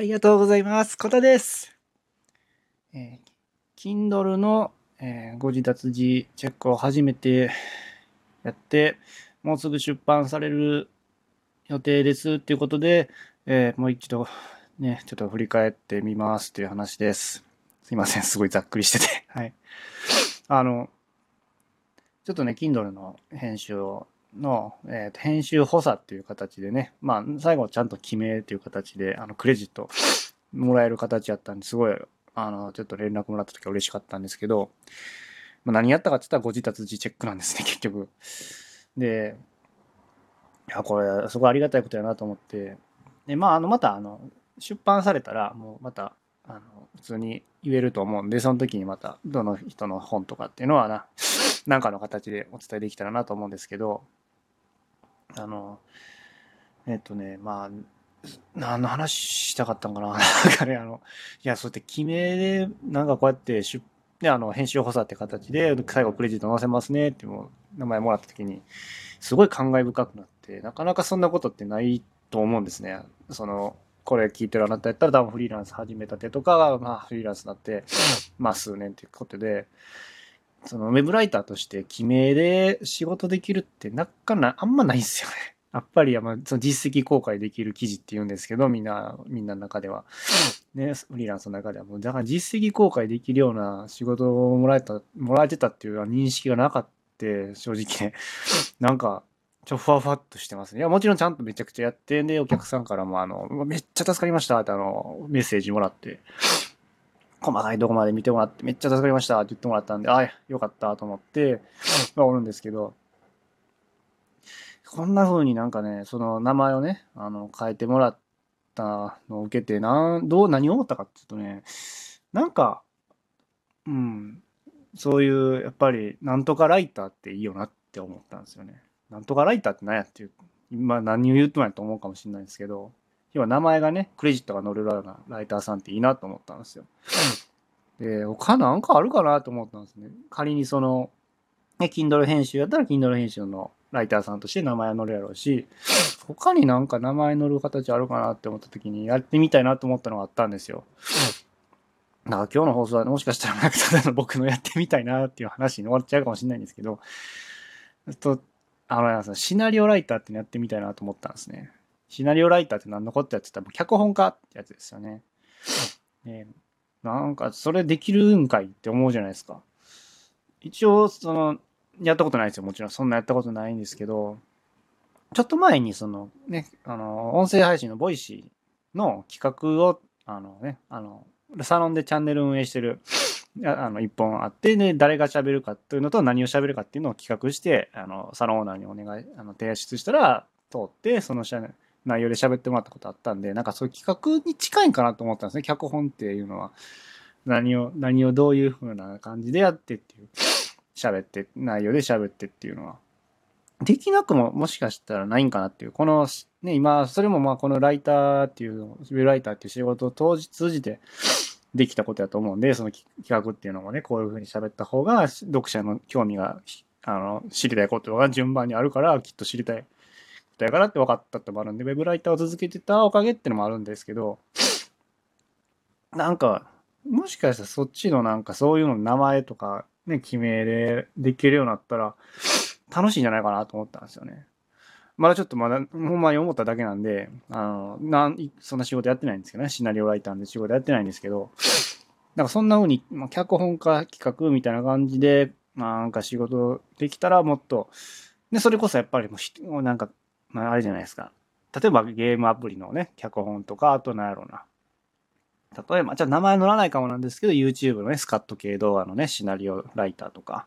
ありがとうございます。コタです。えー、Kindle の、えーご自立時チェックを初めてやって、もうすぐ出版される予定ですっていうことで、えーもう一度ね、ちょっと振り返ってみますっていう話です。すいません、すごいざっくりしてて。はい。あの、ちょっとね、Kindle の編集をの、えー編集補佐っていう形でね、まあ、最後ちゃんと記名っていう形で、あの、クレジットもらえる形やったんですごい、あの、ちょっと連絡もらった時は嬉しかったんですけど、まあ、何やったかって言ったらご自立自チェックなんですね、結局。で、いや、これ、すごいありがたいことやなと思って、で、まあ、あの、また、あの、出版されたら、もうまた、あの、普通に言えると思うんで、その時にまた、どの人の本とかっていうのはな、なんかの形でお伝えできたらなと思うんですけど、あの、えっとね、まあ、何の話したかったんかな なんかね、あの、いや、そうやって記名で、なんかこうやって出、で、あの、編集補佐って形で、最後クレジット載せますねっても名前もらった時に、すごい感慨深くなって、なかなかそんなことってないと思うんですね。その、これ聞いてるあなたやったら多分フリーランス始めたてとか、まあフリーランスになって、まあ数年ということで、そのウェブライターとして記名で仕事できるってなかなあんまないんですよね。やっぱりまあその実績公開できる記事って言うんですけど、みんな、みんなの中では。ね、フリーランスの中ではもう、だから実績公開できるような仕事をもらえた、もらえてたっていう認識がなかった、正直ね。なんか、ちょ、ふわふわっとしてますね。いや、もちろんちゃんとめちゃくちゃやって、で、お客さんからも、あの、めっちゃ助かりましたって、あの、メッセージもらって、細かいとこまで見てもらって、めっちゃ助かりましたって言ってもらったんで、あ、よかったと思って、まあ、おるんですけど、こんな風になんかね、その名前をね、あの、変えてもらったのを受けて、なん、どう、何を思ったかっていうとね、なんか、うん、そういう、やっぱり、なんとかライターっていいよなって思ったんですよね。なんとかライターって何やっていう、今何を言うとんやと思うかもしれないんですけど、要は名前がね、クレジットが載るようなライターさんっていいなと思ったんですよ。で、他なんかあるかなと思ったんですね。仮にその、ね、Kindle 編集やったら Kindle 編集のライターさんとして名前は載るやろうし、他になんか名前載る形あるかなって思った時にやってみたいなと思ったのがあったんですよ。だから今日の放送はもしかしたらなんかただの僕のやってみたいなっていう話に終わっちゃうかもしれないんですけど、えっと、あのシナリオライターってのやってみたいなと思ったんですね。シナリオライターって何のことやってたら脚本家ってやつですよね。でなんかそれできるんかいって思うじゃないですか。一応、その、やったことないですよ。もちろん、そんなやったことないんですけど、ちょっと前に、その、ね、あの、音声配信のボイシーの企画を、あのね、あの、サロンでチャンネル運営してる、あの、一本あって、で、誰が喋るかというのと何を喋るかっていうのを企画して、あの、サロンオーナーにお願い、あの、提出したら、通って、そのしゃ内容で喋ってもらったことあったんで、なんかそういう企画に近いんかなと思ったんですね。脚本っていうのは。何を、何をどういう風な感じでやってっていう、喋って、内容で喋ってっていうのは。できなくももしかしたらないんかなっていう、この、ね、今、それもまあこのライターっていう、ウェブライターっていう仕事を当時通じてできたことだと思うんで、その企画っていうのもね、こういう風に喋った方が、読者の興味が、あの、知りたいことが順番にあるから、きっと知りたいことやからって分かったってもあるんで、ウェブライターを続けてたおかげってのもあるんですけど、なんか、もしかしたらそっちのなんかそういうの名前とかね、記名でできるようになったら楽しいんじゃないかなと思ったんですよね。まだちょっとまだ、ほんまに思っただけなんで、あの、なん、そんな仕事やってないんですけどね、シナリオライターで仕事やってないんですけど、なんかそんな風に、まあ、脚本家企画みたいな感じで、なんか仕事できたらもっと、で、それこそやっぱりもう、なんか、まあ、あれじゃないですか。例えばゲームアプリのね、脚本とか、あとなんやろうな。例えば、じゃあ名前載らないかもなんですけど、YouTube のね、スカット系動画のね、シナリオライターとか、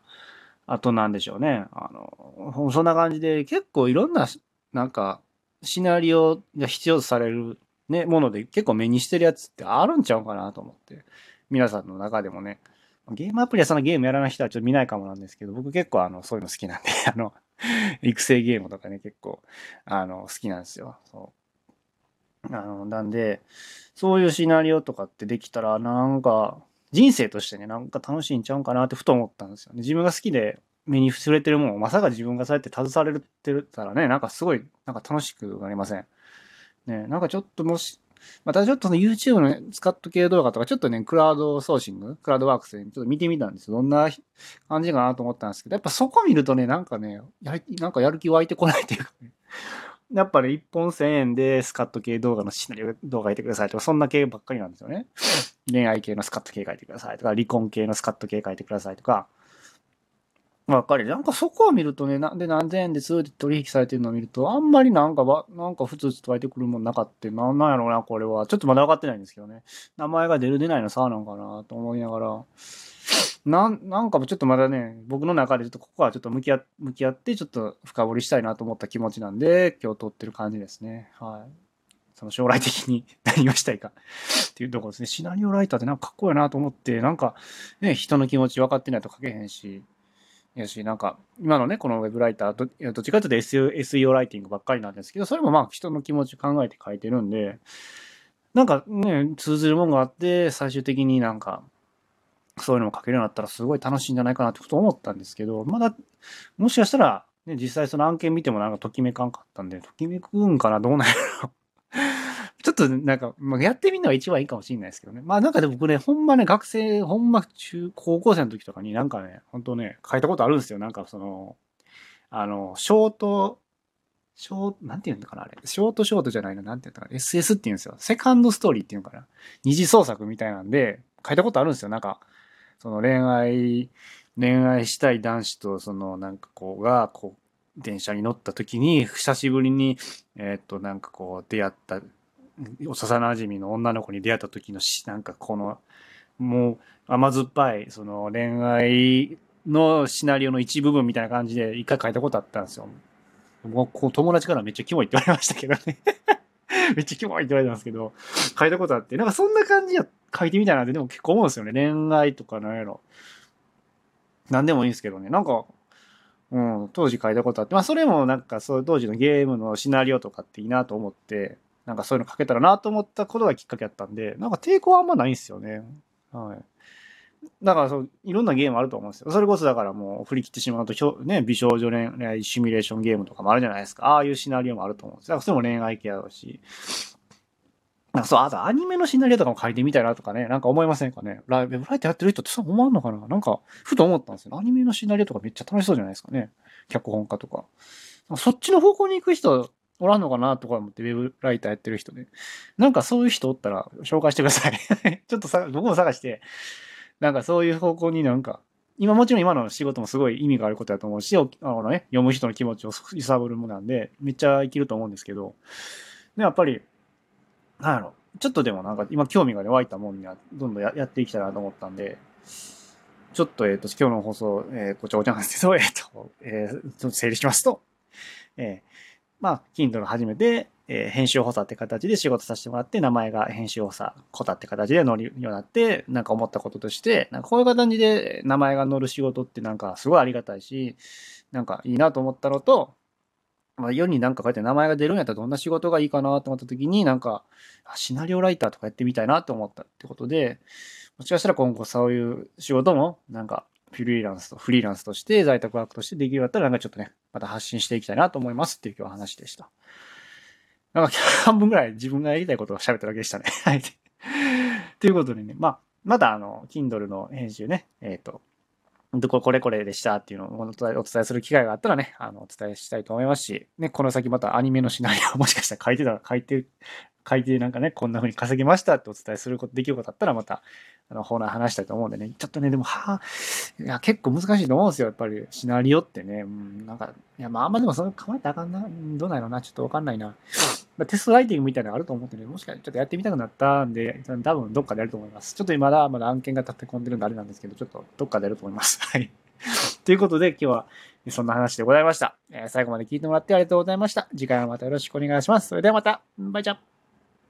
あとなんでしょうね。あの、そんな感じで結構いろんな、なんか、シナリオが必要とされるね、もので結構目にしてるやつってあるんちゃうかなと思って。皆さんの中でもね。ゲームアプリはそのゲームやらない人はちょっと見ないかもなんですけど、僕結構あの、そういうの好きなんで、あの、育成ゲームとかね、結構、あの、好きなんですよ。そう。あの、なんで、そういうシナリオとかってできたら、なんか、人生としてね、なんか楽しいんちゃうんかなってふと思ったんですよね。自分が好きで目に触れてるもんを、まさか自分がそうやって携われてたらね、なんかすごい、なんか楽しくなりません。ね、なんかちょっともし、またちょっとね、YouTube のスカット系動画とか、ちょっとね、クラウドソーシング、クラウドワークスでちょっと見てみたんですよ。どんな感じかなと思ったんですけど、やっぱそこ見るとね、なんかね、やなんかやる気湧いてこないというかね。やっぱり1本1000円でスカット系動画のシナリオ動画書いてくださいとか、そんな系ばっかりなんですよね。恋愛系のスカット系書いてくださいとか、離婚系のスカット系書いてくださいとか、ばっかり。なんかそこを見るとね、なんで何千円で数で取引されてるのを見ると、あんまりなんかば、なんか普通と湧いてくるもんなかった。なんなんやろうな、これは。ちょっとまだ分かってないんですけどね。名前が出る出ないの差なんかなと思いながら。なん、なんかもちょっとまだね、僕の中でちょっとここはちょっと向き合向き合って、ちょっと深掘りしたいなと思った気持ちなんで、今日撮ってる感じですね。はい。その将来的に 何をしたいかっていうところですね。シナリオライターってなんかかっこいいなと思って、なんかね、人の気持ち分かってないと書けへんし、やし、なんか、今のね、このウェブライターど、どっちかというと SEO, SEO ライティングばっかりなんですけど、それもまあ人の気持ち考えて書いてるんで、なんかね、通ずるもんがあって、最終的になんか、そういうのも書けるようになったらすごい楽しいんじゃないかなってこと思ったんですけど、まだ、もしかしたら、ね、実際その案件見てもなんかときめかんかったんで、ときめくんかな、どうなんやろ。ょっとなんか、まあ、やってみるのが一番いいかもしれないですけどね。まあなんかでも僕ね、ほんまね、学生、ほんま中、高校生の時とかになんかね、ほんとね、書いたことあるんですよ。なんかその、あの、ショート、ショート、なんて言うのかなあれ。ショートショートじゃないのなんて言うのかな ?SS って言うんですよ。セカンドストーリーっていうのかな二次創作みたいなんで、書いたことあるんですよ。なんか、その恋愛、恋愛したい男子と、そのなんかこうが、こう、電車に乗った時に、久しぶりに、えっ、と、なんかこう、出会った幼馴染の女の子に出会った時のし、なんかこの、もう甘酸っぱい、その恋愛のシナリオの一部分みたいな感じで一回書いたことあったんですよ。もうこう友達からめっちゃキモいって言われましたけどね めっちゃキモいって言われたんですけど、書いたことあって、なんかそんな感じや書いてみたいなってでも結構思うんですよね。恋愛とかなんやろ。なんでもいいんですけどね。なんか、うん、当時書いたことあって、まあそれもなんかそう当時のゲームのシナリオとかっていいなと思って、なんかそういうの書けたらなと思ったことがきっかけだったんで、なんか抵抗はあんまないんですよね。はい。だからそう、いろんなゲームあると思うんですよ。それこそだからもう振り切ってしまうと、ね、美少女恋愛シミュレーションゲームとかもあるじゃないですか。ああいうシナリオもあると思うんです。だからそれも恋愛系だろうし。なんかそう、あとアニメのシナリオとかも書いてみたいなとかね、なんか思いませんかね。ライブライトやってる人ってそう思わんのかな？なんか、ふと思ったんですよ。アニメのシナリオとかめっちゃ楽しそうじゃないですかね。脚本家とか。そっちの方向に行く人おらんのかなとか思ってウェブライターやってる人で。なんかそういう人おったら紹介してください。ちょっとさ、僕も探して、なんかそういう方向になんか、今もちろん今の仕事もすごい意味があることだと思うし、あのね、読む人の気持ちを 揺さぶるものなんで、めっちゃ生きると思うんですけど、で、やっぱり、なんやろ、ちょっとでもなんか今興味が、ね、湧いたもんにはどんどんやっていきたいなと思ったんで、ちょっと、えっ、ー、と、今日の放送、えー、ごちゃごちゃなんですけど、えっ、ー、と、えー、ちょっと整理しますと、えー、まあ、Kindle 始めて、えー、編集補佐って形で仕事させてもらって、名前が編集補佐、コタって形で乗るようになって、なんか思ったこととして、なんかこういう形で名前が乗る仕事ってなんかすごいありがたいし、なんかいいなと思ったのと、まあ、世になんかこうやって名前が出るんやったらどんな仕事がいいかなと思った時に、なんか、シナリオライターとかやってみたいなと思ったってことで、もしかしたら今後そういう仕事も、なんか、フリーランスと、フリーランスとして在宅ワークとしてできるようだったら、なんかちょっとね、また発信していきたいなと思いますっていう今日は話でした。なんか半分ぐらい自分がやりたいことを喋っただけでしたね。はい。ということでね、まあ、まだあの、Kindle の編集ね、えっ、ー、と、どここれこれでしたっていうのをお伝えする機会があったらね、あの、お伝えしたいと思いますし、ね、この先またアニメのシナリオもしかしたら書いてたら書いて、書いてなんかね、こんな風に稼ぎましたってお伝えすること、できることあったらまた、あの、ホーナー話したいと思うんでね、ちょっとね、でも、はあ、いや、結構難しいと思うんですよ、やっぱり、シナリオってね、うん、なんか、いや、まあ、あんまでもその構えたらあかんな、どうなんやろな、ちょっとわかんないな。まあ、テストライティングみたいなのあると思ってね、もしかしたらちょっとやってみたくなったんで、多分どっかでやると思います。ちょっと今だ、まだ案件が立て込んでるんであれなんですけど、ちょっとどっかでやると思います。はい。ということで、今日はそんな話でございました。えー、最後まで聞いてもらってありがとうございました。次回はまたよろしくお願いします。それではまた、バイチャ